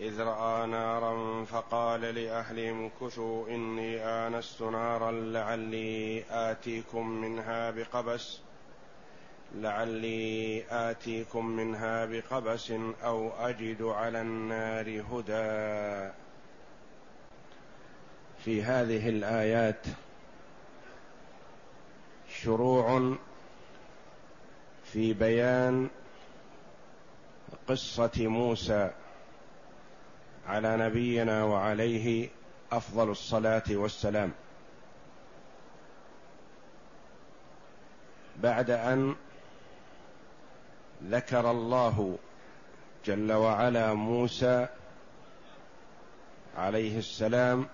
إذ رأى نارا فقال لأهلهم كثوا إني آنست نارا لعلي آتيكم منها بقبس لعلي آتيكم منها بقبس أو أجد على النار هدى. في هذه الآيات شروع في بيان قصة موسى على نبينا وعليه أفضل الصلاة والسلام. بعد أن ذكر الله جل وعلا موسى عليه السلام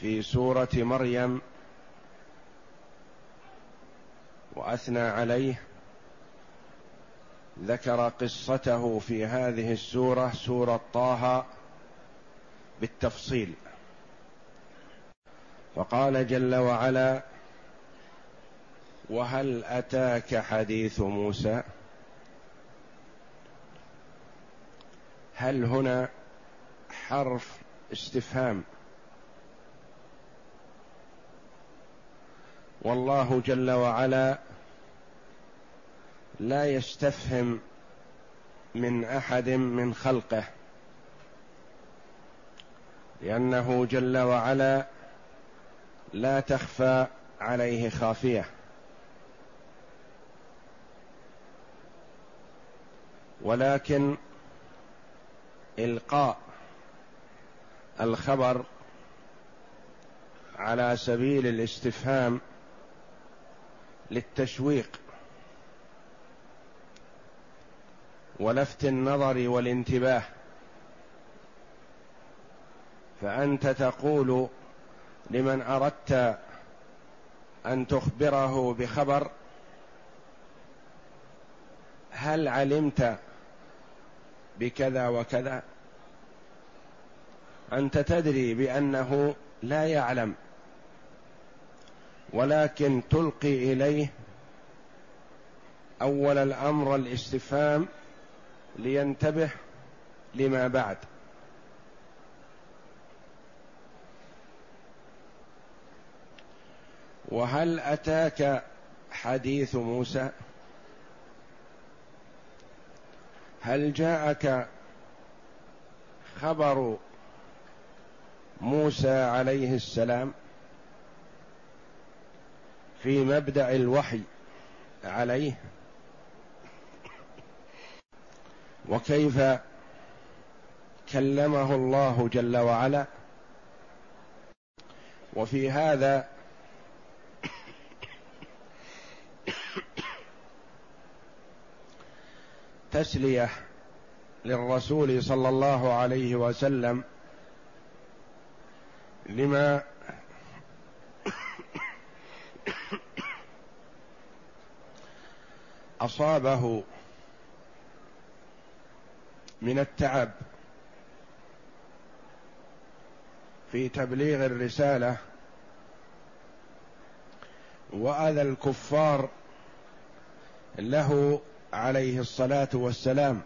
في سورة مريم وأثنى عليه ذكر قصته في هذه السورة سورة طه بالتفصيل. فقال جل وعلا وهل أتاك حديث موسى؟ هل هنا حرف استفهام؟ والله جل وعلا لا يستفهم من أحد من خلقه لأنه جل وعلا لا تخفى عليه خافية. ولكن إلقاء الخبر على سبيل الاستفهام للتشويق ولفت النظر والانتباه. فأنت تقول لمن أردت أن تخبره بخبر هل علمت بكذا وكذا؟ أنت تدري بأنه لا يعلم ولكن تلقي إليه أول الأمر الاستفهام لينتبه لما بعد. وهل أتاك حديث موسى؟ هل جاءك خبر موسى عليه السلام في مبدأ الوحي عليه؟ وكيف كلمه الله جل وعلا. وفي هذا تسلية للرسول صلى الله عليه وسلم لما أصابه من التعب في تبليغ الرسالة وأذى الكفار له عليه الصلاة والسلام.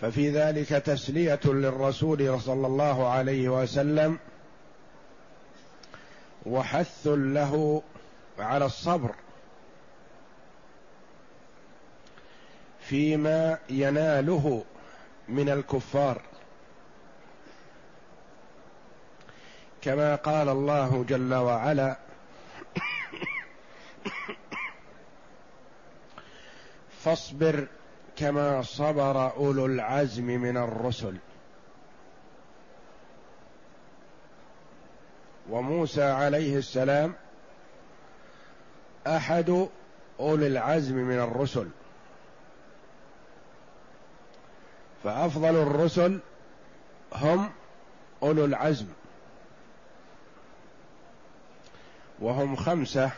ففي ذلك تسلية للرسول صلى الله عليه وسلم وحث له على الصبر. فيما يناله من الكفار. كما قال الله جل وعلا فاصبر كما صبر أولو العزم من الرسل. وموسى عليه السلام أحد أولي العزم من الرسل. فأفضل الرسل هم أولو العزم. وهم خمسة.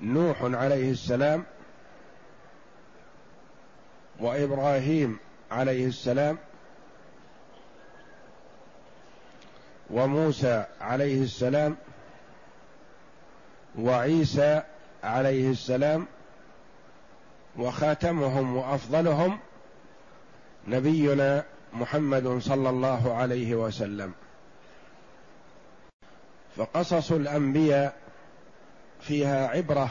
نوح عليه السلام وإبراهيم عليه السلام وموسى عليه السلام وعيسى عليه السلام وخاتمهم وأفضلهم نبينا محمد صلى الله عليه وسلم. فقصص الأنبياء فيها عبرة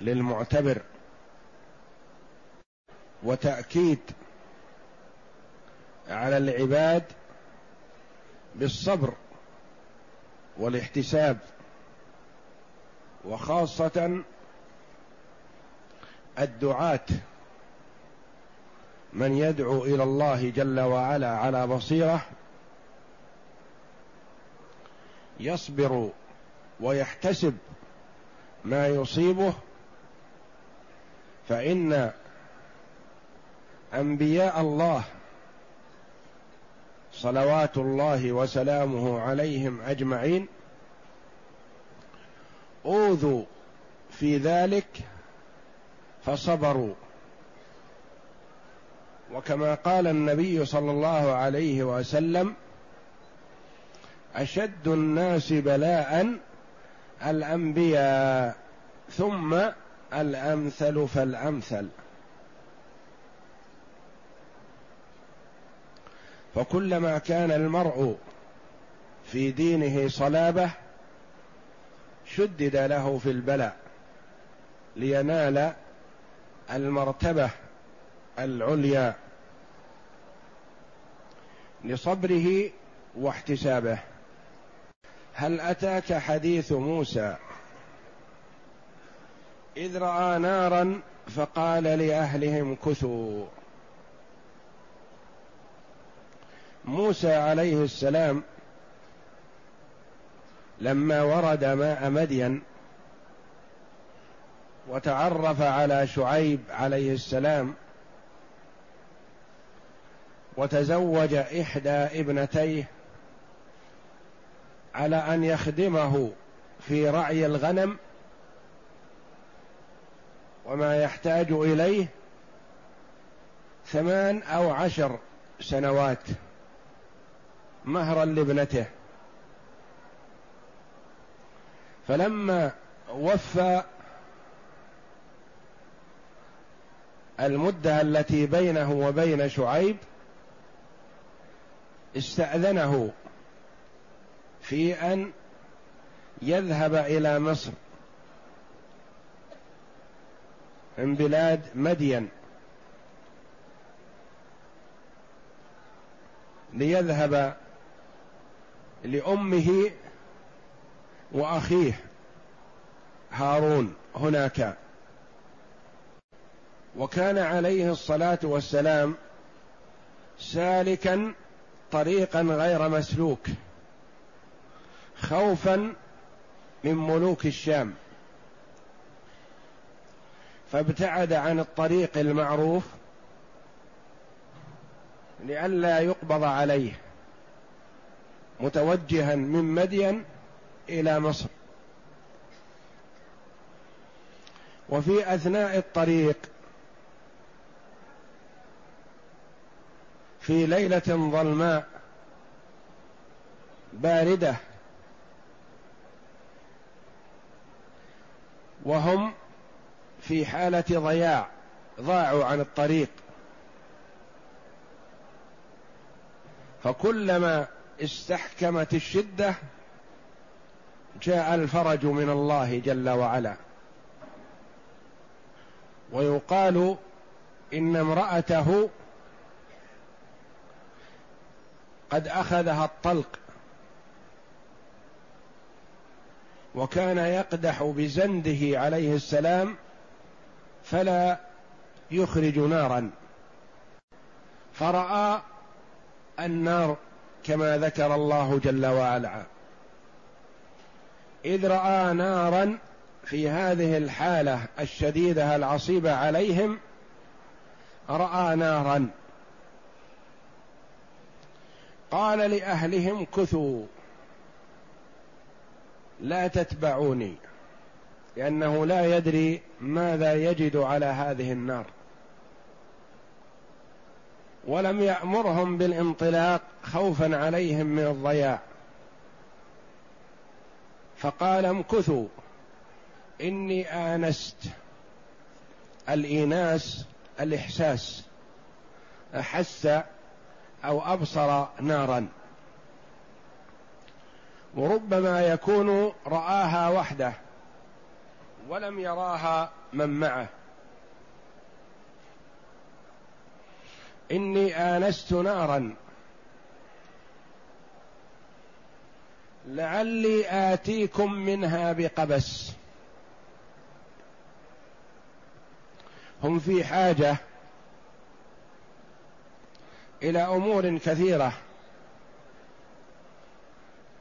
للمعتبر وتأكيد على العباد بالصبر والاحتساب وخاصة الدعاة. من يدعو إلى الله جل وعلا على بصيرة يصبر ويحتسب ما يصيبه فإن أنبياء الله صلوات الله وسلامه عليهم أجمعين أوذوا في ذلك فصبروا. وكما قال النبي صلى الله عليه وسلم أشد الناس بلاء الأنبياء ثم الأمثل فالأمثل. فكلما كان المرء في دينه صلابة شدد له في البلاء لينال المرتبة العليا لصبره واحتسابه. هل أتاك حديث موسى؟ إذ رأى نارا فقال لأهلهم كثوا. موسى عليه السلام لما ورد ماء مدين وتعرف على شعيب عليه السلام وتزوج إحدى ابنتيه على أن يخدمه في رعي الغنم وما يحتاج إليه ثمان أو عشر سنوات مهرا لابنته. فلما وفى المدة التي بينه وبين شعيب استأذنه في أن يذهب إلى مصر من بلاد مدين ليذهب لأمه وأخيه هارون هناك. وكان عليه الصلاة والسلام سالكا طريقا غير مسلوك خوفا من ملوك الشام. فابتعد عن الطريق المعروف لئلا يقبض عليه متوجها من مدين إلى مصر. وفي أثناء الطريق في ليلة ظلماء باردة. وهم في حالة ضياع ضاعوا عن الطريق. فكلما استحكمت الشدة جاء الفرج من الله جل وعلا. ويقال إن امرأته قد أخذها الطلق وكان يقدح بزنده عليه السلام فلا يخرج نارا. فرأى النار كما ذكر الله جل وعلا. إذ رأى نارا في هذه الحالة الشديدة العصيبة عليهم رأى نارا قال لأهلهم كثوا. لا تتبعوني لأنه لا يدري ماذا يجد على هذه النار. ولم يأمرهم بالانطلاق خوفا عليهم من الضياع. فقال امكثوا إني آنست الإيناس الإحساس أحس أو أبصر نارا. وربما يكون رآها وحده ولم يراها من معه. إني آنست نارا. لعلي آتيكم منها بقبس. هم في حاجة. إلى أمور كثيرة.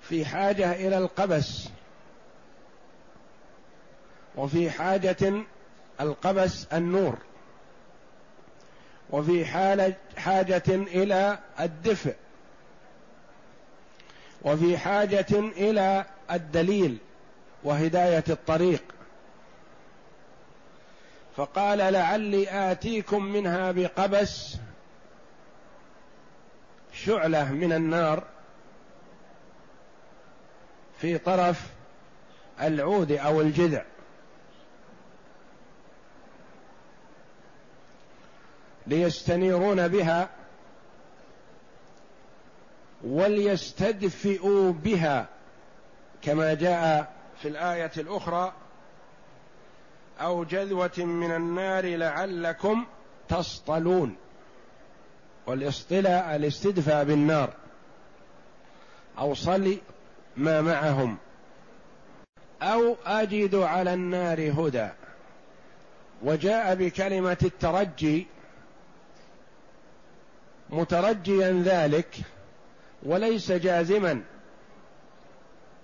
في حاجة إلى القبس. وفي حاجة القبس النور. وفي حالة حاجة إلى الدفء. وفي حاجة إلى الدليل وهداية الطريق. فقال لعلي آتيكم منها بقبس شعلة من النار في طرف العود أو الجذع. ليستنيرون بها وليستدفئوا بها كما جاء في الآية الأخرى أو جذوة من النار لعلكم تصطلون. والاصطلاء الاستدفاء بالنار. أو صل ما معهم. أو أجد على النار هدى. وجاء بكلمة الترجي. مترجيا ذلك وليس جازما.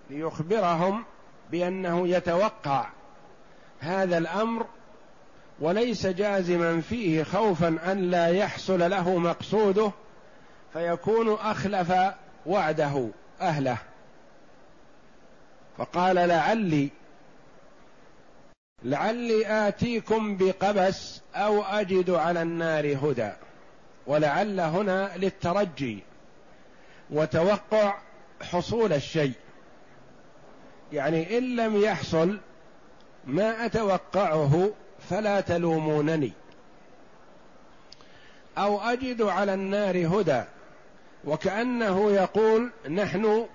ليخبرهم بأنه يتوقع. هذا الأمر وليس جازما فيه خوفا أن لا يحصل له مقصوده فيكون أخلف وعده أهله. فقال لعلي لعلي آتيكم بقبس أو أجد على النار هدى ولعل هنا للترجي وتوقع حصول الشيء. يعني إن لم يحصل ما أتوقعه فلا تلومونني. أو أجد على النار هدى وكأنه يقول نحن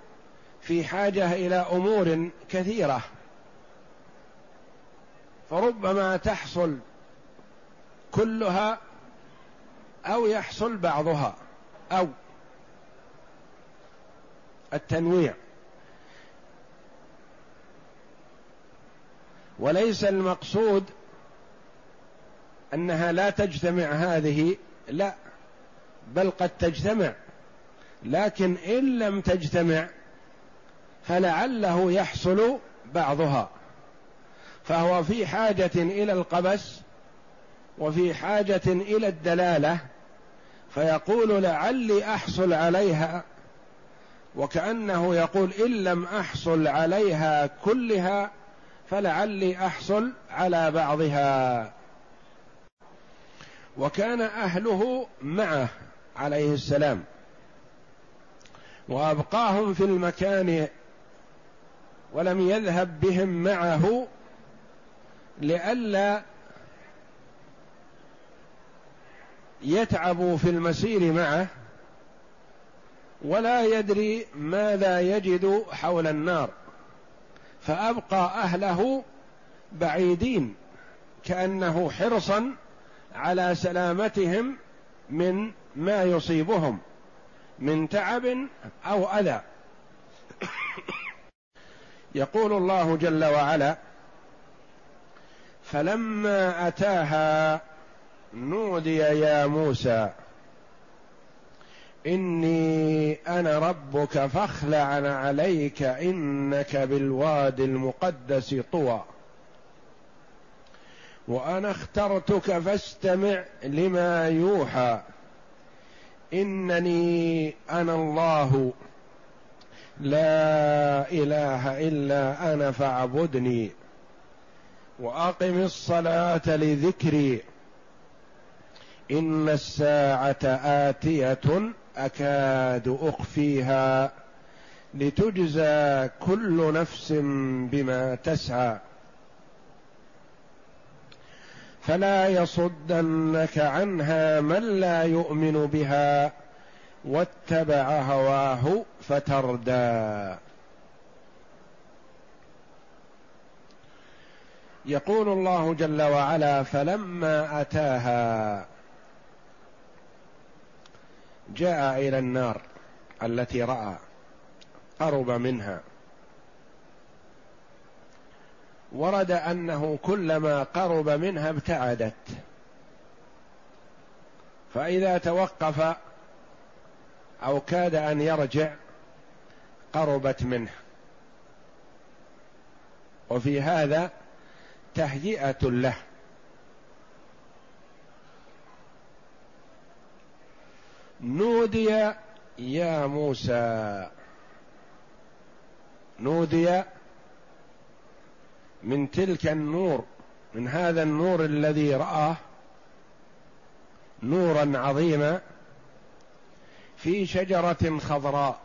في حاجة إلى أمور كثيرة. فربما تحصل كلها أو يحصل بعضها أو التنويع. وليس المقصود أنها لا تجتمع هذه لا بل قد تجتمع لكن إن لم تجتمع فلعله يحصل بعضها. فهو في حاجة إلى القبس وفي حاجة إلى الدلالة فيقول لعلي أحصل عليها وكأنه يقول إن لم أحصل عليها كلها فلعلي أحصل على بعضها. وكان أهله معه عليه السلام. وأبقاهم في المكان ولم يذهب بهم معه لئلا يتعب في المسير معه ولا يدري ماذا يجد حول النار. فأبقى أهله بعيدين كأنه حرصا على سلامتهم من ما يصيبهم من تعب أو أذى. يقول الله جل وعلا فلما أتاها نودي يا موسى إني أنا ربك فاخلع عليك إنك بالوادي المقدس طوى. وأنا اخترتك فاستمع لما يوحى. إنني أنا الله. لا إله إلا أنا فاعبدني. وأقم الصلاة لذكري. إن الساعة آتية أكاد أخفيها. لتجزى كل نفس بما تسعى. فلا يصدنك عنها من لا يؤمن بها واتبع هواه فتردى. يقول الله جل وعلا فلما أتاها جاء إلى النار التي رأى قرب منها. ورد أنه كلما قرب منها ابتعدت. فإذا توقف أو كاد أن يرجع قربت منه. وفي هذا تهيئة له. نودي يا موسى. نودي من تلك النور من هذا النور الذي رآه نورا عظيما في شجرة خضراء.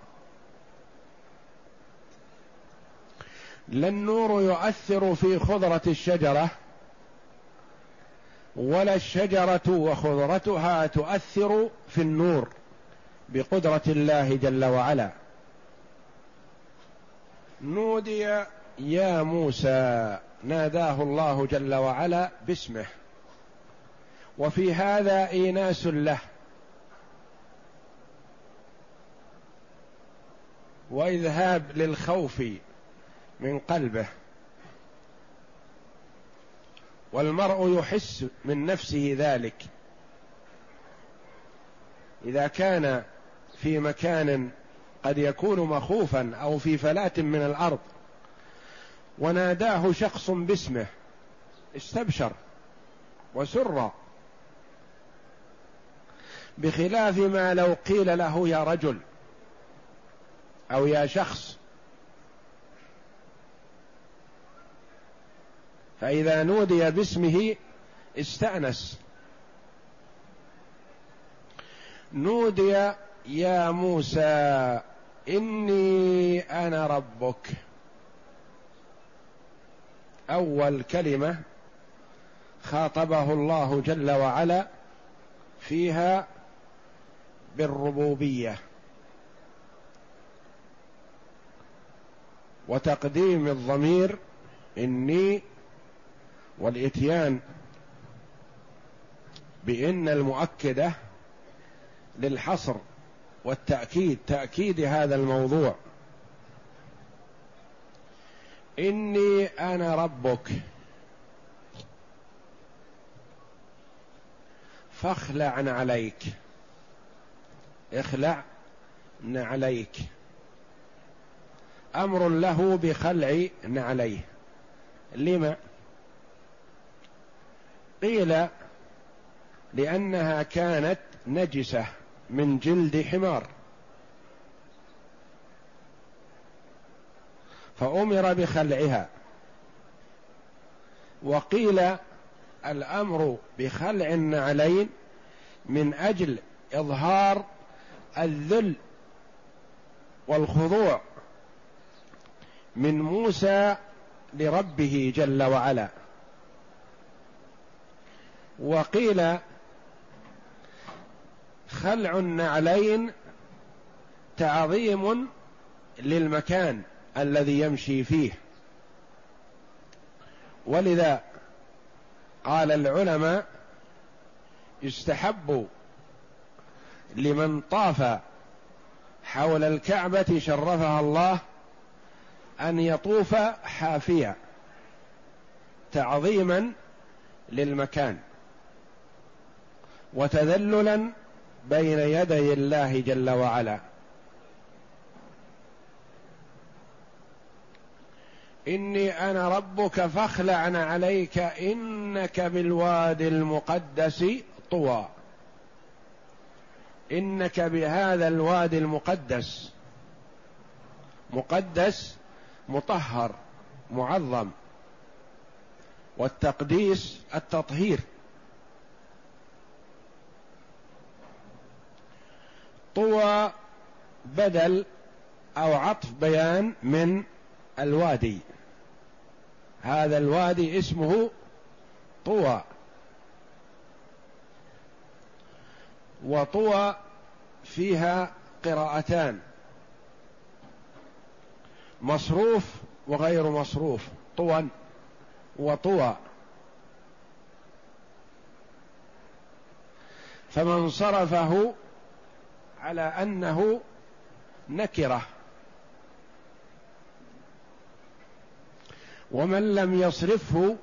لا النور يؤثر في خضرة الشجرة ولا الشجرة وخضرتها تؤثر في النور بقدرة الله جل وعلا. نودي يا موسى ناداه الله جل وعلا باسمه. وفي هذا إيناس له. وإذهاب للخوف من قلبه. والمرء يحس من نفسه ذلك. إذا كان في مكان قد يكون مخوفا أو في فلاه من الأرض وناداه شخص باسمه استبشر وسر. بخلاف ما لو قيل له يا رجل أو يا شخص. فإذا نودي باسمه استأنس. نودي يا موسى إني أنا ربك. أول كلمة خاطبه الله جل وعلا فيها بالربوبية. وتقديم الضمير إني والإتيان بإن المؤكدة للحصر والتأكيد تأكيد هذا الموضوع. إني أنا ربك. فاخلع عليك. اخلع نعليك أمر له بخلع نعليه. لما؟ قيل لأنها كانت نجسة من جلد حمار. فأمر بخلعها. وقيل الأمر بخلع النعلين من أجل إظهار الذل والخضوع من موسى لربه جل وعلا. وقيل خلع النعلين تعظيم للمكان. الذي يمشي فيه. ولذا قال العلماء يستحب لمن طاف حول الكعبة شرفها الله أن يطوف حافيا تعظيما للمكان وتذللا بين يدي الله جل وعلا. إني أنا ربك فاخلع عليك إنك بالوادي المقدس طوى. إنك بهذا الوادي المقدس. مقدس مطهر معظم. والتقديس التطهير. طوى بدل أو عطف بيان من الوادي. هذا الوادي اسمه طوى. وطوى فيها قراءتان. مصروف وغير مصروف. طوى وطوى. فمن صرفه على أنه نكرة. ومن لم يصرفه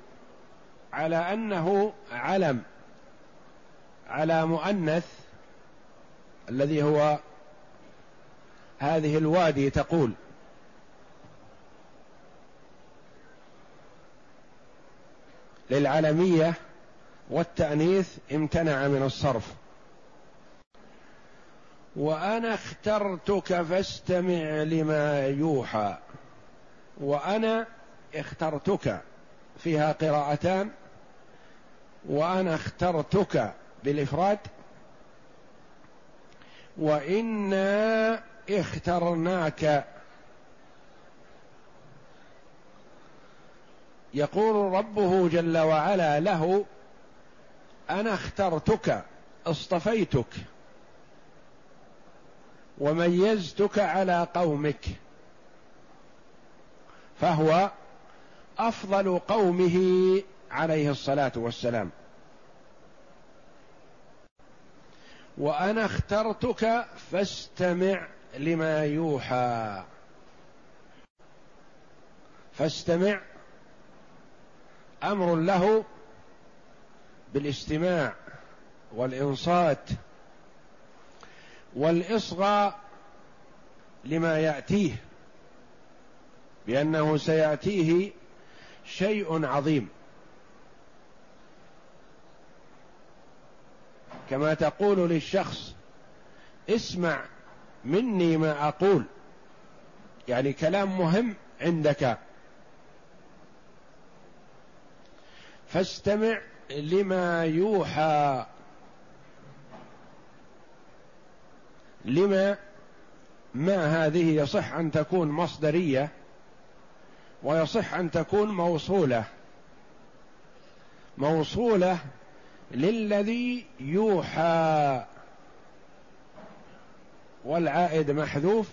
على أنه علم على مؤنث الذي هو هذه الوادي تقول. للعلمية والتأنيث امتنع من الصرف. وأنا اخترتك فاستمع لما يوحى وأنا اخترتك فيها قراءتان وأنا اخترتك بالإفراد وإنا اخترناك. يقول ربه جل وعلا له أنا اخترتك اصطفيتك وميزتك على قومك فهو أفضل قومه عليه الصلاة والسلام. وأنا اخترتك فاستمع لما يوحى. فاستمع. أمر له بالاستماع والإنصات والإصغاء لما يأتيه بأنه سيأتيه شيء عظيم. كما تقول للشخص اسمع مني ما أقول. يعني كلام مهم عندك. فاستمع لما يوحى. لما؟ ما هذه؟ يصح أن تكون مصدرية. ويصح أن تكون موصولة. موصولة للذي يوحى. والعائد محذوف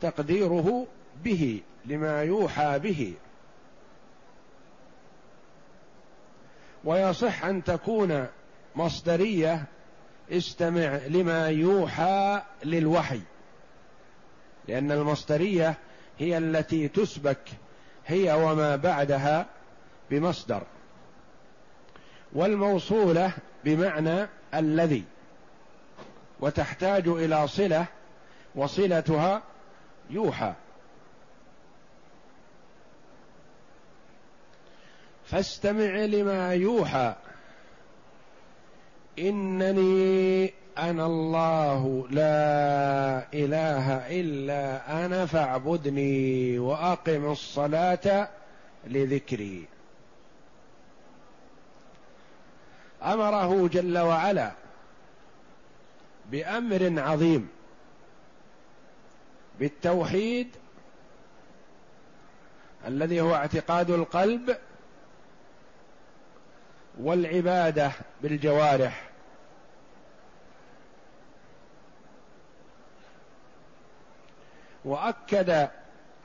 تقديره به لما يوحى به. ويصح أن تكون مصدرية استمع لما يوحى للوحي. لأن المصدرية هي التي تسبك. هي وما بعدها بمصدر والموصولة بمعنى الذي وتحتاج إلى صلة وصلتها يوحى. فاستمع لما يوحى. إنني أنا الله لا إله إلا أنا فاعبدني وأقم الصلاة لذكري. أمره جل وعلا بأمر عظيم بالتوحيد الذي هو اعتقاد القلب والعبادة بالجوارح. وأكد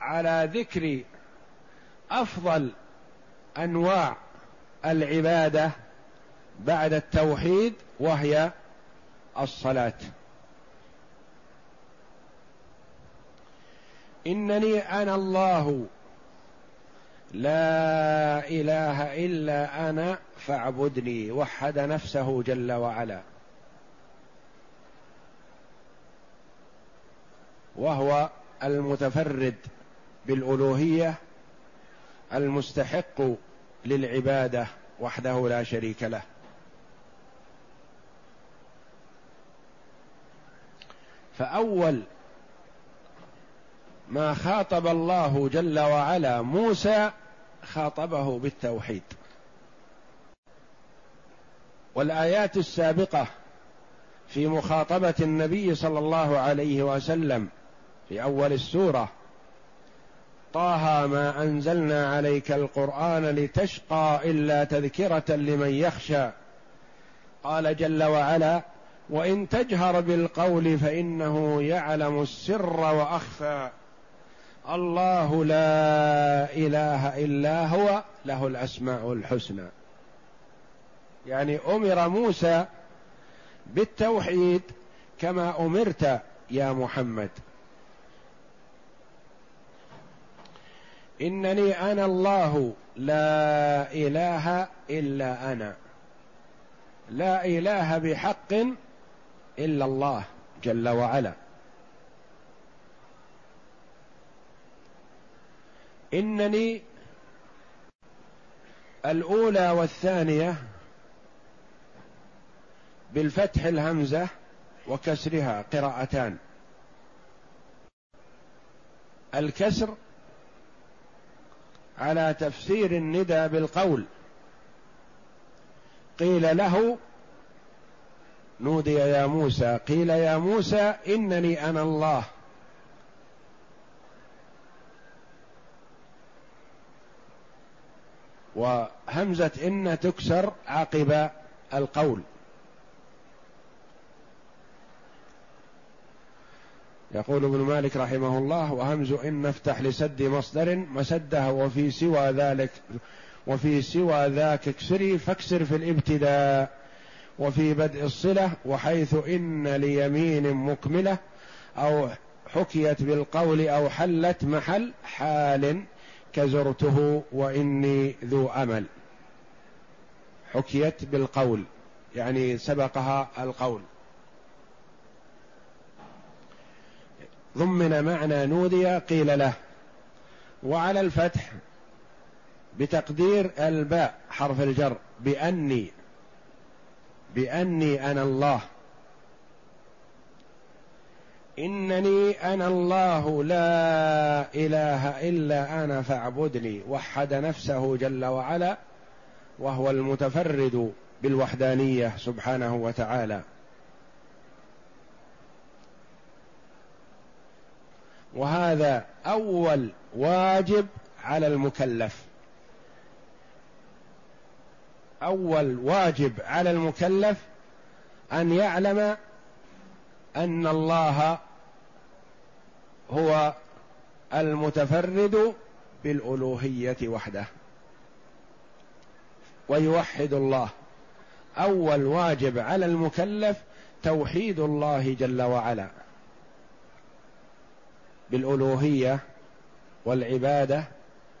على ذكر أفضل أنواع العبادة بعد التوحيد وهي الصلاة. إنني أنا الله. لا إله إلا أنا فاعبدني. وحد نفسه جل وعلا. وهو المتفرد بالألوهية المستحق للعبادة وحده لا شريك له. فأول ما خاطب الله جل وعلا موسى خاطبه بالتوحيد. والآيات السابقة في مخاطبة النبي صلى الله عليه وسلم في أول السورة. طه ما أنزلنا عليك القرآن لتشقى إلا تذكرة لمن يخشى. قال جل وعلا وإن تجهر بالقول فإنه يعلم السر وأخفى. الله لا إله إلا هو له الأسماء الحسنى. يعني أمر موسى بالتوحيد كما أمرت يا محمد. إنني أنا الله. لا إله إلا أنا. لا إله بحق إلا الله جل وعلا. إنني الأولى والثانية بالفتح الهمزة وكسرها قراءتان. الكسر على تفسير الندى بالقول. قيل له نودي يا موسى قيل يا موسى إنني أنا الله. وهمزة إن تكسر عقب القول. يقول ابن مالك رحمه الله وهمز إن نفتح لسد مصدر مسده وفي سوى ذلك وفي سوى ذاك اكسري فاكسر في الابتداء وفي بدء الصلة وحيث إن ليمين مكملة أو حكيت بالقول أو حلت محل حال كزرته وإني ذو أمل. حكيت بالقول يعني سبقها القول. ضمن معنى نودي قيل له. وعلى الفتح بتقدير الباء حرف الجر بأني بأني أنا الله. إنني أنا الله لا إله إلا أنا فاعبدني. وحد نفسه جل وعلا وهو المتفرد بالوحدانية سبحانه وتعالى. وهذا أول واجب على المكلف. أول واجب على المكلف أن يعلم أن الله هو المتفرد بالألوهية وحده. ويوحد الله. أول واجب على المكلف توحيد الله جل وعلا. بالألوهية والعبادة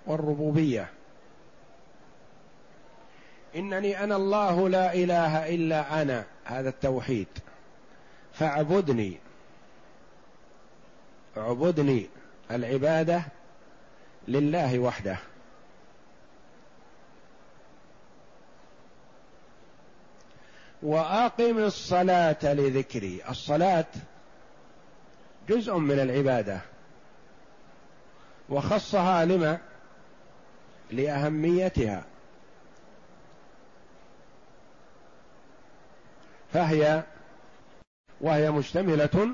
والربوبية. إنني أنا الله لا إله إلا أنا هذا التوحيد. فاعبدني. اعبدني العبادة لله وحده. وأقم الصلاة لذكري. الصلاة جزء من العبادة. وخصها لما؟ لأهميتها. فهي وهي مشتملة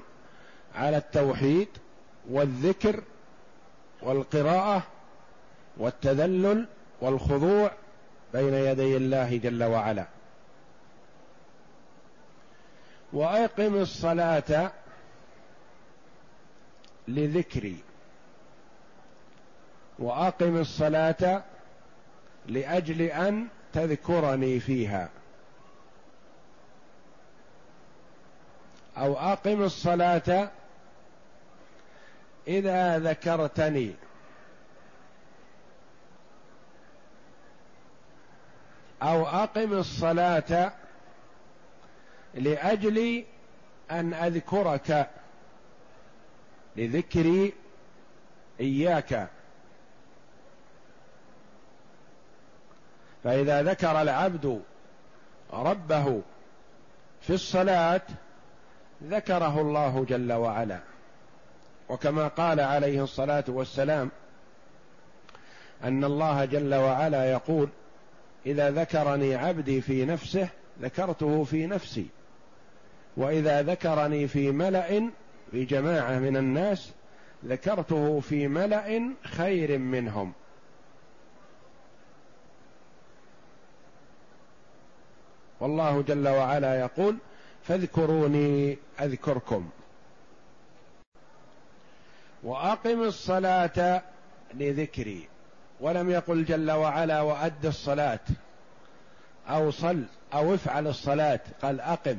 على التوحيد والذكر والقراءة والتذلل والخضوع بين يدي الله جل وعلا. وأقم الصلاة لذكري. وأقم الصلاة لأجل أن تذكرني فيها. أو أقم الصلاة إذا ذكرتني. أو أقم الصلاة لأجل أن أذكرك لذكري إياك. فإذا ذكر العبد ربه في الصلاة ذكره الله جل وعلا. وكما قال عليه الصلاة والسلام أن الله جل وعلا يقول إذا ذكرني عبدي في نفسه ذكرته في نفسي وإذا ذكرني في ملأ في جماعة من الناس ذكرته في ملأ خير منهم. والله جل وعلا يقول فاذكروني أذكركم. وأقم الصلاة لذكري. ولم يقل جل وعلا وأد الصلاة. أو صل أو افعل الصلاة. قال أقم.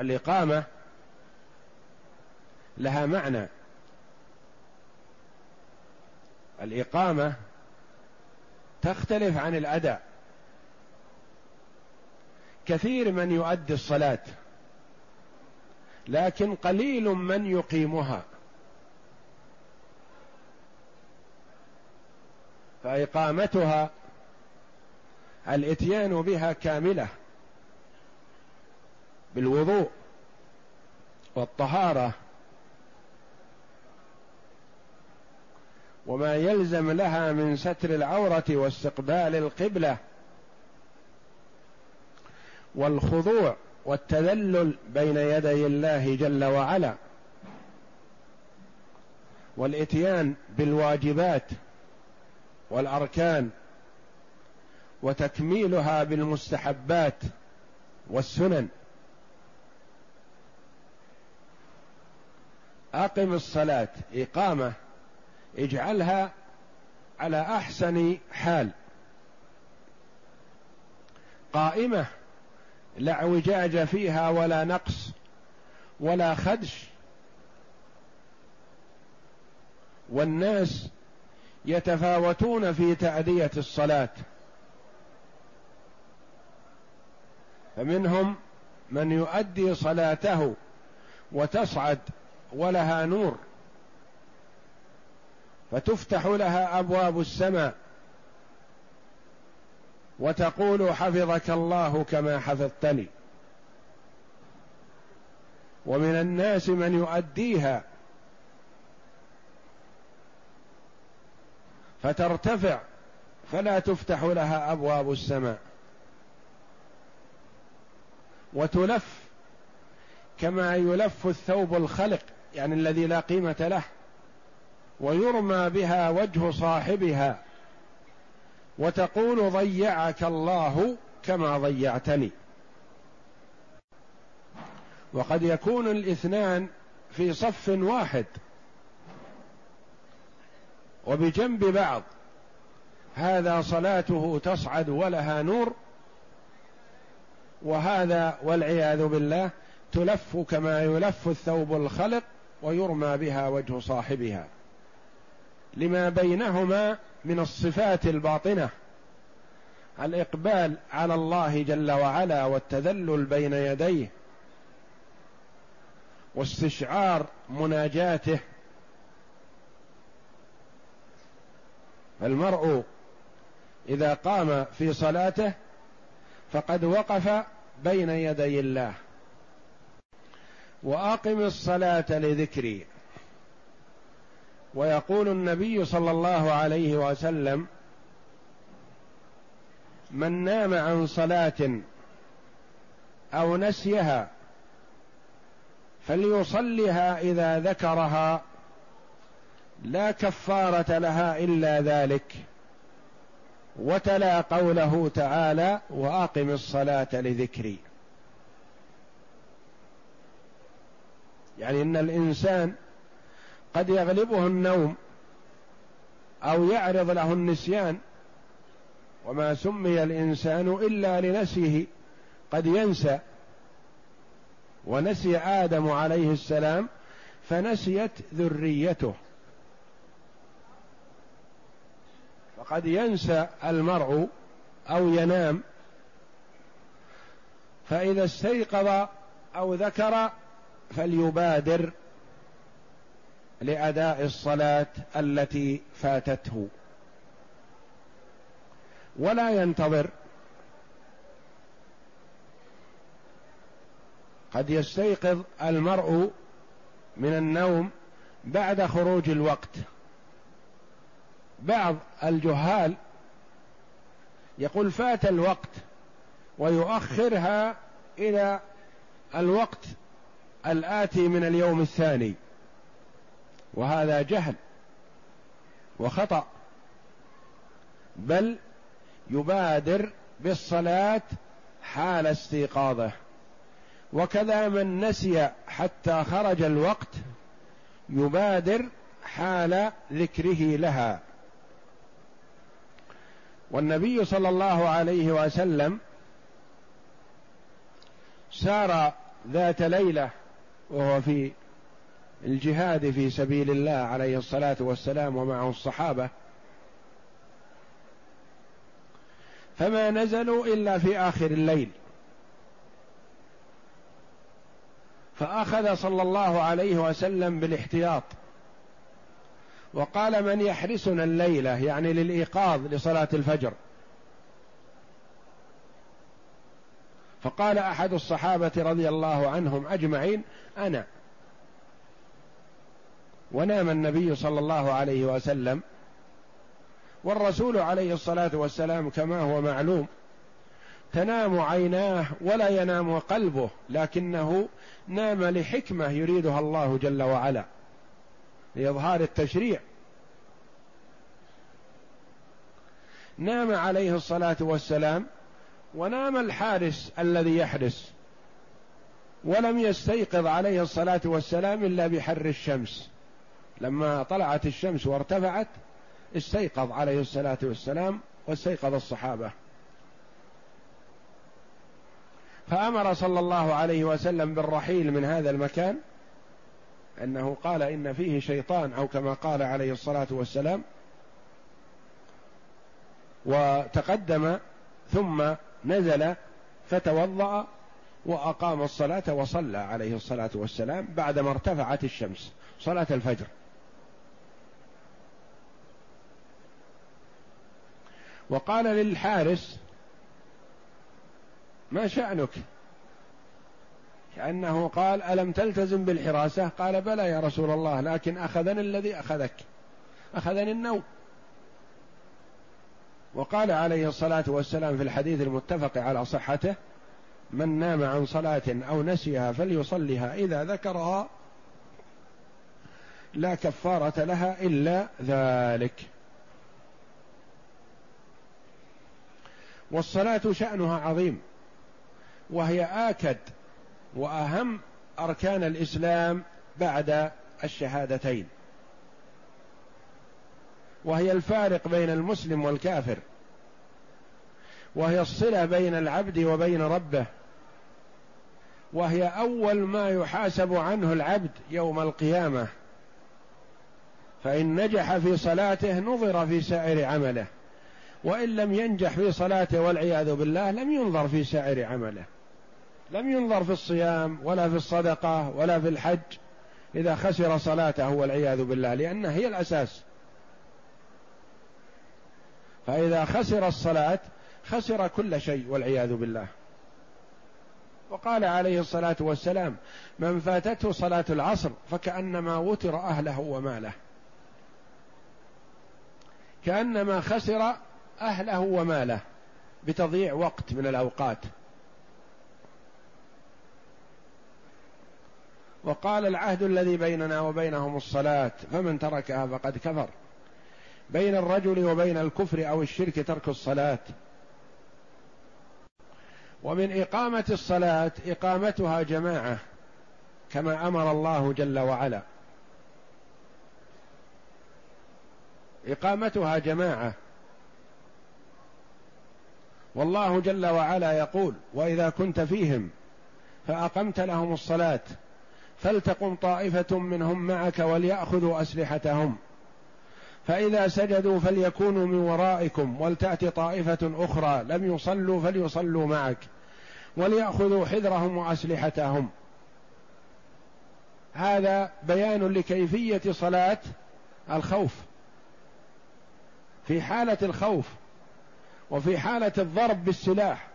الإقامة لها معنى. الإقامة تختلف عن الأداء. كثير من يؤدي الصلاة لكن قليل من يقيمها. فإقامتها الإتيان بها كاملة بالوضوء والطهارة. وما يلزم لها من ستر العورة واستقبال القبلة. والخضوع والتذلل بين يدي الله جل وعلا والإتيان بالواجبات والأركان وتكميلها بالمستحبات والسنن. أقم الصلاة إقامة اجعلها على أحسن حال. قائمة لا اعوجاج فيها ولا نقص ولا خدش. والناس يتفاوتون في تأدية الصلاة. فمنهم من يؤدي صلاته وتصعد ولها نور. فتفتح لها أبواب السماء. وتقول حفظك الله كما حفظتني. ومن الناس من يؤديها. فترتفع فلا تفتح لها أبواب السماء. وتلف كما يلف الثوب الخلق يعني الذي لا قيمة له. ويرمى بها وجه صاحبها. وتقول ضيعك الله كما ضيعتني. وقد يكون الاثنان في صف واحد وبجنب بعض. هذا صلاته تصعد ولها نور وهذا والعياذ بالله تلف كما يلف الثوب الخلق ويرمى بها وجه صاحبها. لما بينهما من الصفات الباطنة. الإقبال على الله جل وعلا والتذلل بين يديه. واستشعار مناجاته. المرء إذا قام في صلاته فقد وقف بين يدي الله. وأقم الصلاة لذكري. ويقول النبي صلى الله عليه وسلم من نام عن صلاة أو نسيها فليصلها إذا ذكرها لا كفارة لها إلا ذلك وتلا قوله تعالى وأقم الصلاة لذكري. يعني إن الإنسان قد يغلبه النوم أو يعرض له النسيان وما سمي الإنسان إلا لنسيه قد ينسى. ونسي آدم عليه السلام فنسيت ذريته. فقد ينسى المرء أو ينام. فإذا استيقظ أو ذكر فليبادر. لأداء الصلاة التي فاتته. ولا ينتظر. قد يستيقظ المرء من النوم بعد خروج الوقت. بعض الجهال يقول فات الوقت ويؤخرها إلى الوقت الآتي من اليوم الثاني. وهذا جهل وخطأ بل يبادر بالصلاة حال استيقاظه. وكذا من نسي حتى خرج الوقت يبادر حال ذكره لها. والنبي صلى الله عليه وسلم سار ذات ليلة وهو في الجهاد في سبيل الله عليه الصلاة والسلام ومعه الصحابة. فما نزلوا إلا في آخر الليل. فأخذ صلى الله عليه وسلم بالاحتياط. وقال من يحرسنا الليلة؟ يعني للإيقاظ لصلاة الفجر. فقال أحد الصحابة رضي الله عنهم أجمعين أنا. ونام النبي صلى الله عليه وسلم والرسول عليه الصلاة والسلام كما هو معلوم تنام عيناه ولا ينام قلبه لكنه نام لحكمة يريدها الله جل وعلا لإظهار التشريع. نام عليه الصلاة والسلام ونام الحارس الذي يحرس ولم يستيقظ عليه الصلاة والسلام إلا بحر الشمس. لما طلعت الشمس وارتفعت استيقظ عليه الصلاة والسلام واستيقظ الصحابة. فأمر صلى الله عليه وسلم بالرحيل من هذا المكان أنه قال إن فيه شيطان أو كما قال عليه الصلاة والسلام وتقدم ثم نزل فتوضأ وأقام الصلاة وصلى عليه الصلاة والسلام بعدما ارتفعت الشمس صلاة الفجر. وقال للحارس ما شأنك؟ كأنه قال ألم تلتزم بالحراسة؟ قال بلى يا رسول الله لكن أخذني الذي أخذك. أخذني النوم. وقال عليه الصلاة والسلام في الحديث المتفق على صحته من نام عن صلاة أو نسيها فليصلها إذا ذكرها لا كفارة لها إلا ذلك. والصلاة شأنها عظيم وهي آكد وأهم أركان الإسلام بعد الشهادتين. وهي الفارق بين المسلم والكافر وهي الصلة بين العبد وبين ربه وهي أول ما يحاسب عنه العبد يوم القيامة. فإن نجح في صلاته نظر في سائر عمله. وإن لم ينجح في صلاته والعياذ بالله لم ينظر في سائر عمله. لم ينظر في الصيام ولا في الصدقة ولا في الحج إذا خسر صلاته والعياذ بالله لأنها هي الأساس. فإذا خسر الصلاة خسر كل شيء والعياذ بالله. وقال عليه الصلاة والسلام من فاتته صلاة العصر فكأنما وتر أهله وماله. كأنما خسر أهله وماله بتضييع وقت من الأوقات. وقال العهد الذي بيننا وبينهم الصلاة فمن تركها فقد كفر. بين الرجل وبين الكفر أو الشرك ترك الصلاة. ومن إقامة الصلاة إقامتها جماعة كما أمر الله جل وعلا. إقامتها جماعة. والله جل وعلا يقول وإذا كنت فيهم فأقمت لهم الصلاة فلتقم طائفة منهم معك وليأخذوا أسلحتهم فإذا سجدوا فليكونوا من ورائكم ولتأت طائفة أخرى لم يصلوا فليصلوا معك وليأخذوا حذرهم وأسلحتهم. هذا بيان لكيفية صلاة الخوف. في حالة الخوف وفي حالة الضرب بالسلاح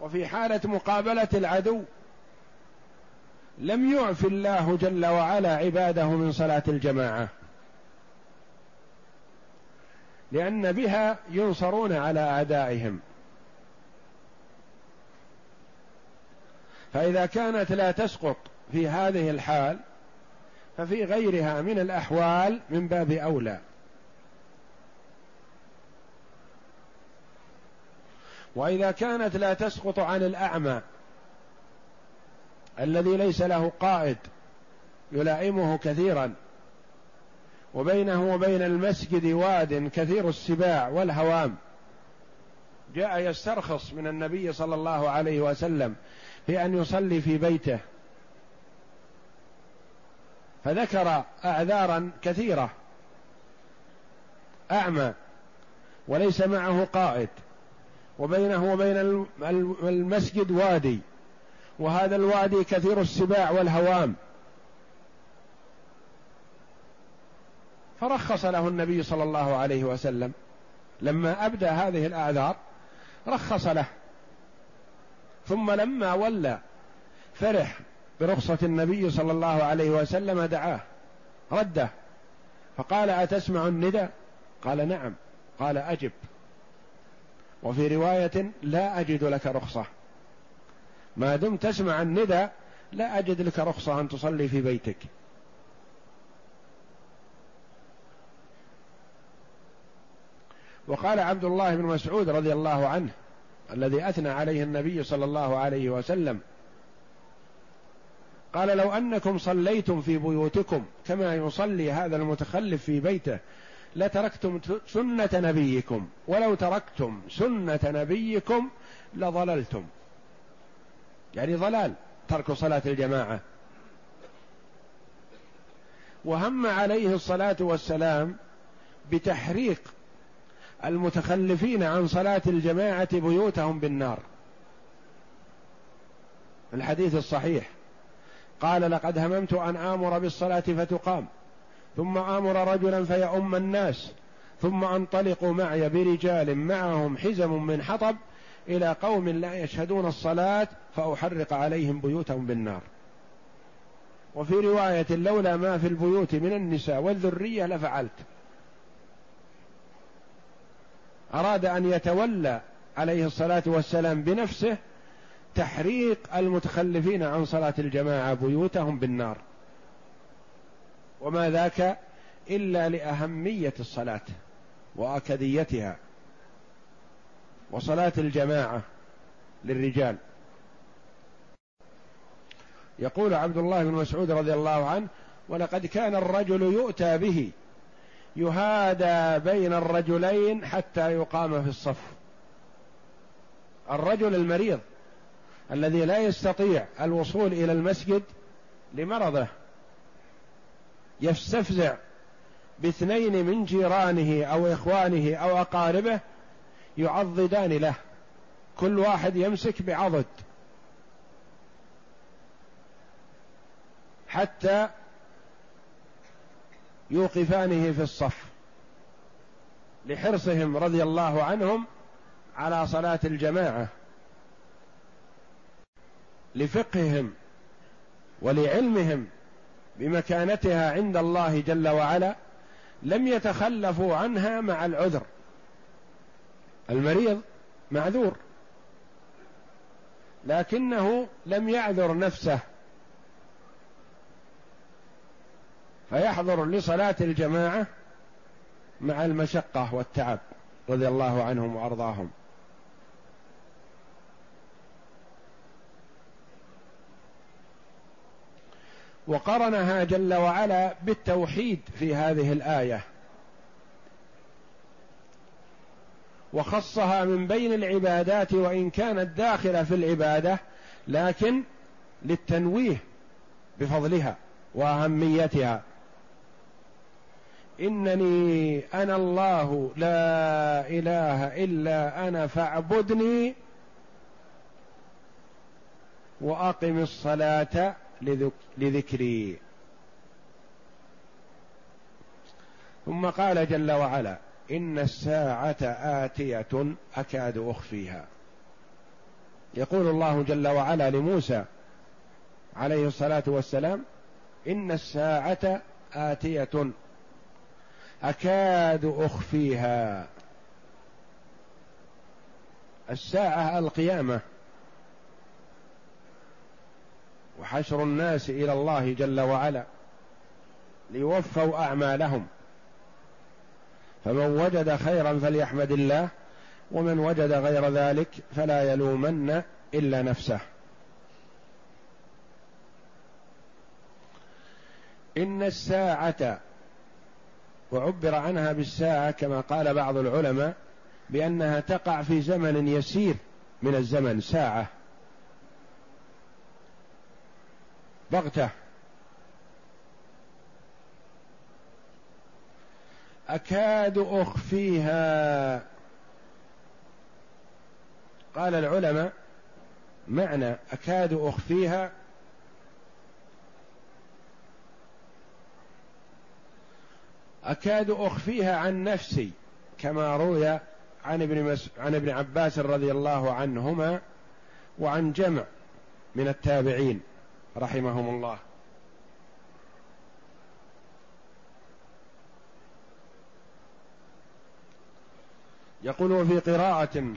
وفي حالة مقابلة العدو. لم يعف الله جل وعلا عباده من صلاة الجماعة. لأن بها ينصرون على أعدائهم فإذا كانت لا تسقط في هذه الحال ففي غيرها من الأحوال من باب أولى. وإذا كانت لا تسقط عن الأعمى الذي ليس له قائد يلائمه كثيرا وبينه وبين المسجد واد كثير السباع والهوام. جاء يسترخص من النبي صلى الله عليه وسلم في أن يصلي في بيته فذكر اعذارا كثيرة أعمى وليس معه قائد. وبينه وبين المسجد وادي. وهذا الوادي كثير السباع والهوام. فرخص له النبي صلى الله عليه وسلم. لما أبدى هذه الاعذار رخص له. ثم لما ولى فرح برخصة النبي صلى الله عليه وسلم دعاه رده. فقال أتسمع الندى قال نعم. قال أجب. وفي رواية لا أجد لك رخصة. ما دمت تسمع الندى لا أجد لك رخصة أن تصلي في بيتك. وقال عبد الله بن مسعود رضي الله عنه الذي أثنى عليه النبي صلى الله عليه وسلم قال لو أنكم صليتم في بيوتكم كما يصلي هذا المتخلف في بيته لتركتم سنة نبيكم. ولو تركتم سنة نبيكم لضللتم. يعني ضلال ترك صلاة الجماعة. وهم عليه الصلاة والسلام بتحريق المتخلفين عن صلاة الجماعة بيوتهم بالنار. الحديث الصحيح. قال لقد هممت أن آمر بالصلاة فتقام. ثم آمر رجلا فيؤم الناس ثم انطلق معي برجال معهم حزم من حطب إلى قوم لا يشهدون الصلاة فأحرق عليهم بيوتهم بالنار. وفي رواية لولا ما في البيوت من النساء والذرية لفعلت. أراد أن يتولى عليه الصلاة والسلام بنفسه تحريق المتخلفين عن صلاة الجماعة بيوتهم بالنار. وما ذاك إلا لأهمية الصلاة وأكديتها وصلاة الجماعة للرجال. يقول عبد الله بن مسعود رضي الله عنه ولقد كان الرجل يؤتى به يهادى بين الرجلين حتى يقام في الصف. الرجل المريض الذي لا يستطيع الوصول إلى المسجد لمرضه يستفزع باثنين من جيرانه أو إخوانه أو أقاربه يعضدان له. كل واحد يمسك بعضد. حتى يوقفانه في الصف لحرصهم رضي الله عنهم على صلاة الجماعة. لفقههم ولعلمهم بمكانتها عند الله جل وعلا لم يتخلفوا عنها مع العذر. المريض معذور لكنه لم يعذر نفسه. فيحضر لصلاة الجماعة مع المشقة والتعب رضي الله عنهم وأرضاهم. وقرنها جل وعلا بالتوحيد في هذه الآية. وخصها من بين العبادات وإن كانت داخله في العبادة لكن للتنويه بفضلها وأهميتها. إنني أنا الله لا إله إلا أنا فاعبدني وأقم الصلاة لذكري ثم قال جل وعلا إن الساعة آتية أكاد أخفيها. يقول الله جل وعلا لموسى عليه الصلاة والسلام إن الساعة آتية أكاد أخفيها. الساعة القيامة وحشر الناس إلى الله جل وعلا ليوفوا أعمالهم. فمن وجد خيرا فليحمد الله ومن وجد غير ذلك فلا يلومن إلا نفسه. إن الساعة وعبر عنها بالساعة كما قال بعض العلماء بأنها تقع في زمن يسير من الزمن ساعة. بغتة. أكاد أخفيها. قال العلماء معنى أكاد أخفيها. أكاد أخفيها عن نفسي كما روي عن ابن مس... عن ابن عباس رضي الله عنهما وعن جمع من التابعين. رحمهم الله. يقول في قراءة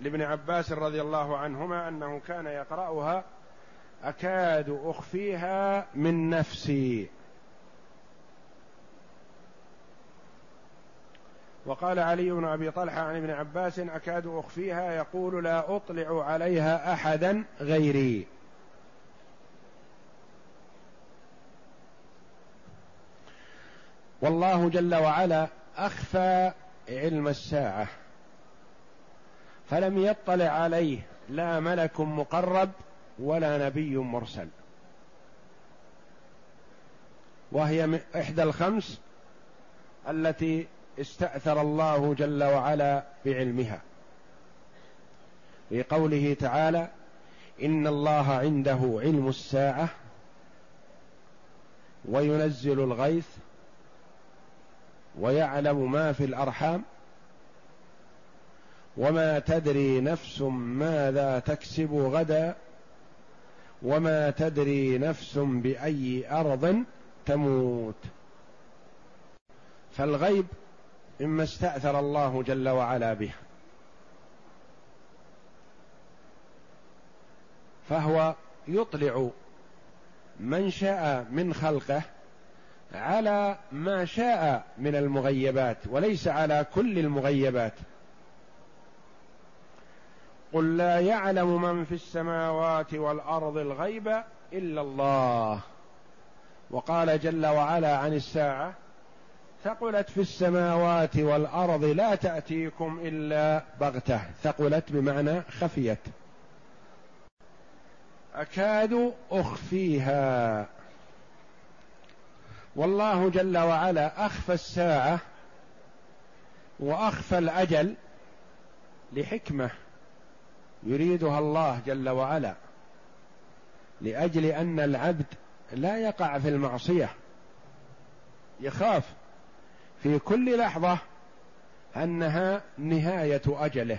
لابن عباس رضي الله عنهما أنه كان يقرأها أكاد أخفيها من نفسي. وقال علي بن أبي طلحة عن ابن عباس أكاد أخفيها يقول لا أطلع عليها أحدا غيري. والله جل وعلا أخفى علم الساعة فلم يطلع عليه لا ملك مقرب ولا نبي مرسل. وهي إحدى الخمس التي استأثر الله جل وعلا بعلمها. في قوله تعالى إن الله عنده علم الساعة وينزل الغيث ويعلم ما في الأرحام وما تدري نفس ماذا تكسب غدا وما تدري نفس بأي أرض تموت. فالغيب مما استأثر الله جل وعلا به فهو يطلع من شاء من خلقه على ما شاء من المغيبات وليس على كل المغيبات. قل لا يعلم من في السماوات والأرض الغيب إلا الله. وقال جل وعلا عن الساعة ثقلت في السماوات والأرض لا تأتيكم إلا بغتة. ثقلت بمعنى خفيت. أكاد أخفيها. والله جل وعلا أخفى الساعة وأخفى الأجل لحكمة يريدها الله جل وعلا لأجل أن العبد لا يقع في المعصية يخاف في كل لحظة أنها نهاية أجله.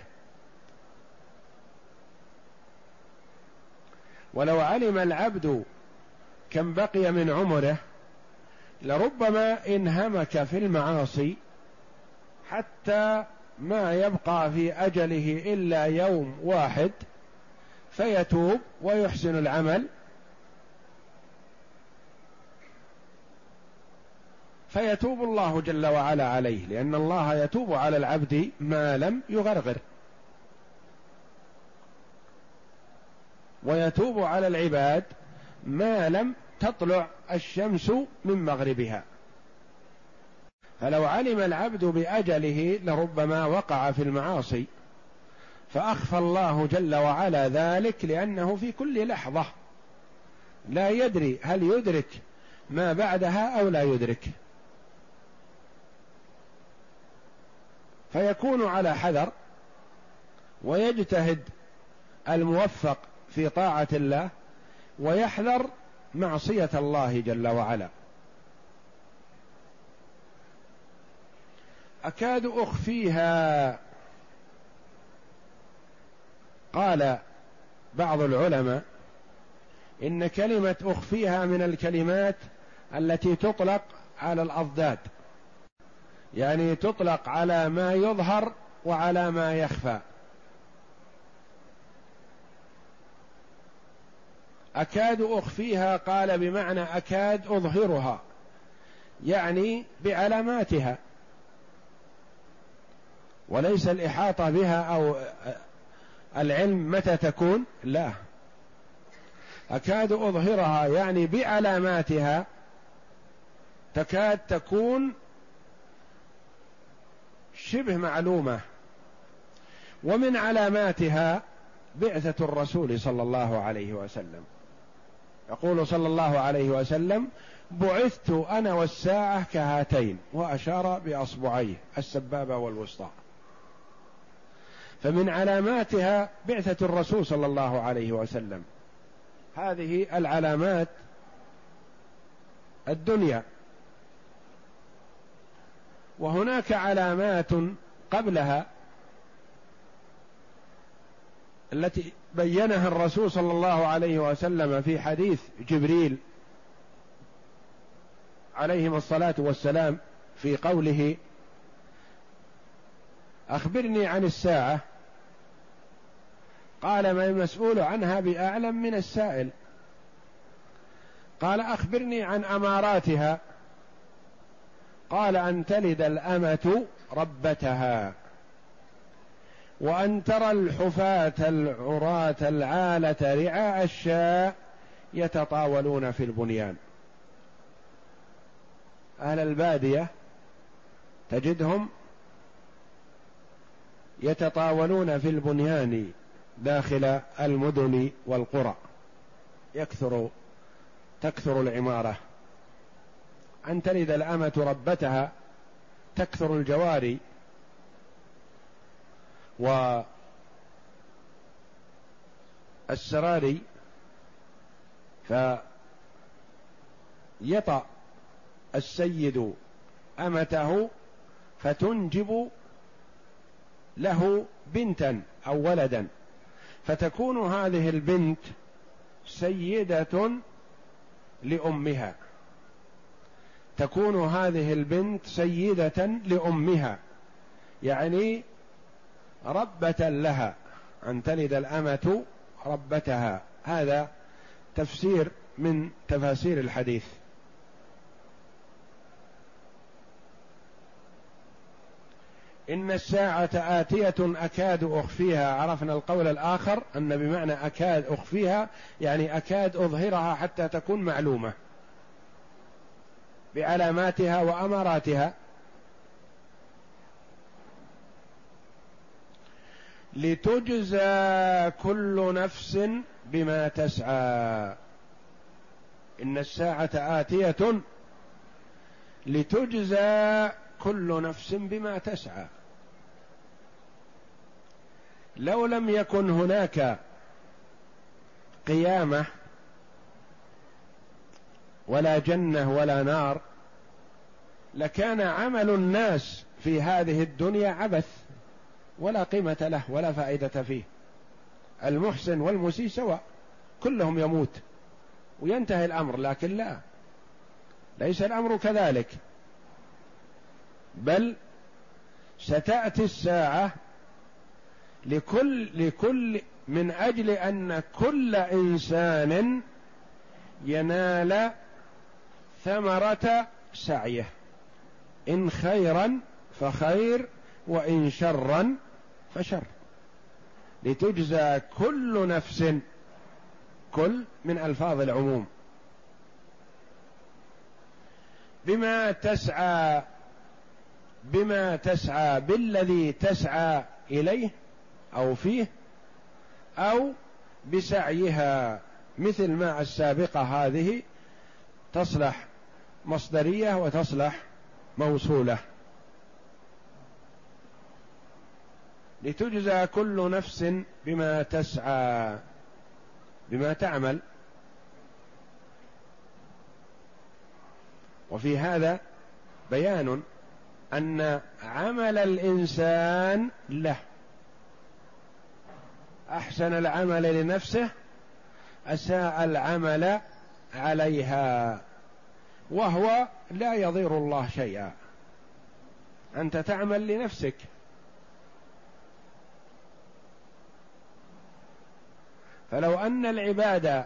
ولو علم العبد كم بقي من عمره لربما انهمك في المعاصي حتى ما يبقى في أجله إلا يوم واحد فيتوب ويحسن العمل. فيتوب الله جل وعلا عليه لأن الله يتوب على العبد ما لم يغرغر. ويتوب على العباد ما لم تطلع الشمس من مغربها. فلو علم العبد بأجله لربما وقع في المعاصي فأخفى الله جل وعلا ذلك لأنه في كل لحظة لا يدري هل يدرك ما بعدها أو لا يدرك. فيكون على حذر ويجتهد الموفق في طاعة الله ويحذر معصية الله جل وعلا. أكاد أخفيها. قال بعض العلماء إن كلمة أخفيها من الكلمات التي تطلق على الأضداد. يعني تطلق على ما يظهر وعلى ما يخفى. أكاد أخفيها قال بمعنى أكاد أظهرها يعني بعلاماتها وليس الإحاطة بها أو العلم متى تكون؟ لا. أكاد أظهرها يعني بعلاماتها تكاد تكون شبه معلومة ومن علاماتها بعثة الرسول صلى الله عليه وسلم. يقول صلى الله عليه وسلم بعثت أنا والساعة كهاتين وأشار بأصبعيه السبابة والوسطى. فمن علاماتها بعثة الرسول صلى الله عليه وسلم. هذه العلامات الدنيا. وهناك علامات قبلها التي بينها الرسول صلى الله عليه وسلم في حديث جبريل عليهم الصلاة والسلام في قوله أخبرني عن الساعة. قال ما المسؤول عنها بأعلم من السائل. قال أخبرني عن أماراتها. قال أن تلد الأمة ربتها. وأن ترى الحفاة العراة العالة رعاء الشاء يتطاولون في البنيان. أهل البادية تجدهم يتطاولون في البنيان داخل المدن والقرى. يكثر تكثر العمارة. أن تلد الأمة ربتها تكثر الجواري. والسراري فيطأ السيد أمته فتنجب له بنتا أو ولدا فتكون هذه البنت سيدة لأمها. تكون هذه البنت سيدة لأمها يعني ربة لها أن تلد الأمة ربتها. هذا تفسير من تفاسير الحديث. إن الساعة آتية أكاد أخفيها. عرفنا القول الآخر أن بمعنى أكاد أخفيها يعني أكاد أظهرها حتى تكون معلومة. بعلاماتها وأماراتها. لتجزى كل نفس بما تسعى. إن الساعة آتية لتجزى كل نفس بما تسعى. لو لم يكن هناك قيامة ولا جنة ولا نار لكان عمل الناس في هذه الدنيا عبث. ولا قيمة له ولا فائدة فيه. المحسن والمسيء سواء. كلهم يموت. وينتهي الأمر لكن لا. ليس الأمر كذلك. بل ستأتي الساعة لكل لكل من أجل أن كل إنسان ينال ثمرة سعيه. إن خيرا فخير وإن شرا فشر. لتجزى كل نفس كل من ألفاظ العموم. بما تسعى بما تسعى بالذي تسعى إليه أو فيه أو بسعيها مثل ما السابقة هذه تصلح مصدرية وتصلح موصولة. لتجزى كل نفس بما تسعى بما تعمل. وفي هذا بيان أن عمل الإنسان له. أحسن العمل لنفسه أساء العمل عليها وهو لا يضير الله شيئا. أنت تعمل لنفسك. فلو أن العباد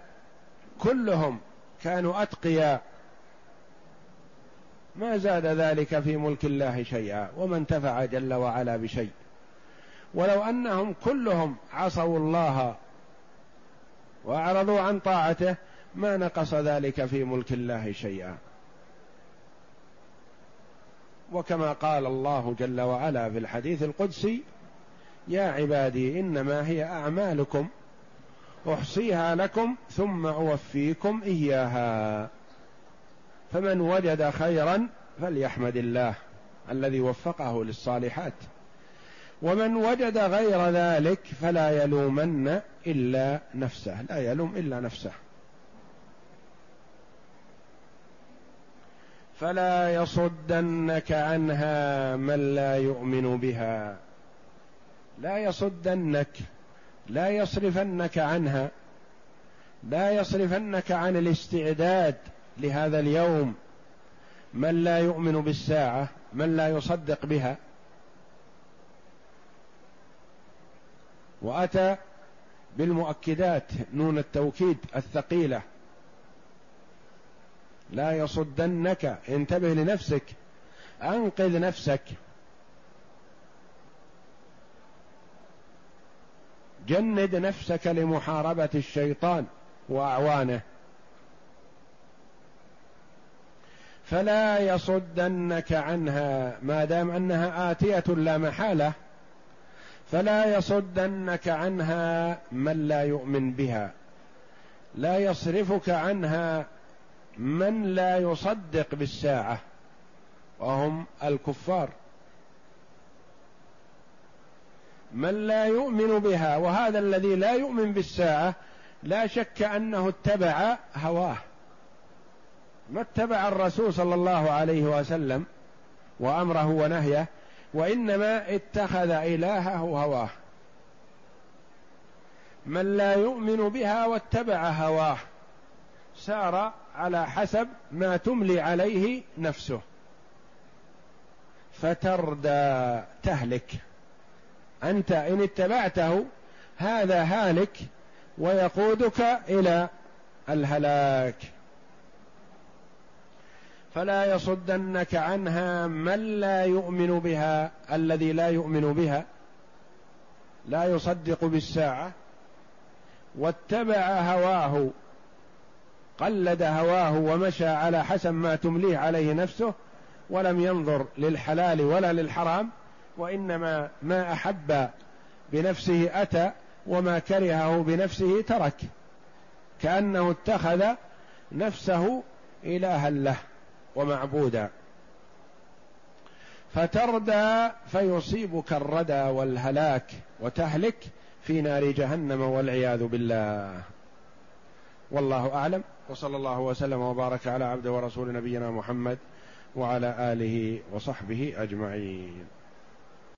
كلهم كانوا اتقياء ما زاد ذلك في ملك الله شيئا وما انتفع جل وعلا بشيء. ولو أنهم كلهم عصوا الله وأعرضوا عن طاعته ما نقص ذلك في ملك الله شيئا. وكما قال الله جل وعلا في الحديث القدسي يا عبادي إنما هي أعمالكم أحصيها لكم ثم أوفيكم إياها. فمن وجد خيرا فليحمد الله الذي وفقه للصالحات. ومن وجد غير ذلك فلا يلومن إلا نفسه لا يلوم إلا نفسه. فلا يصدنك عنها من لا يؤمن بها. لا يصدنك لا يصرفنك عنها لا يصرفنك عن الاستعداد لهذا اليوم. من لا يؤمن بالساعة من لا يصدق بها. وأتى بالمؤكدات نون التوكيد الثقيلة. لا يصدنك انتبه لنفسك أنقذ نفسك. جند نفسك لمحاربة الشيطان وأعوانه. فلا يصدنك عنها ما دام أنها آتية لا محالة فلا يصدنك عنها من لا يؤمن بها. لا يصرفك عنها من لا يصدق بالساعة وهم الكفار. من لا يؤمن بها وهذا الذي لا يؤمن بالساعة لا شك أنه اتبع هواه. ما اتبع الرسول صلى الله عليه وسلم وأمره ونهيه وإنما اتخذ إلهه هواه. من لا يؤمن بها واتبع هواه سار على حسب ما تملي عليه نفسه. فتردى تهلك. أنت إن اتبعته هذا هالك ويقودك إلى الهلاك. فلا يصدنك عنها من لا يؤمن بها الذي لا يؤمن بها. لا يصدق بالساعة. واتبع هواه. قلد هواه ومشى على حسب ما تمليه عليه نفسه. ولم ينظر للحلال ولا للحرام. وإنما ما أحب بنفسه أتى وما كرهه بنفسه ترك. كأنه اتخذ نفسه إلها له ومعبودا. فتردى فيصيبك الردى والهلاك وتهلك في نار جهنم والعياذ بالله. والله أعلم. وصلى الله وسلم وبارك على عبد ورسول نبينا محمد وعلى آله وصحبه أجمعين.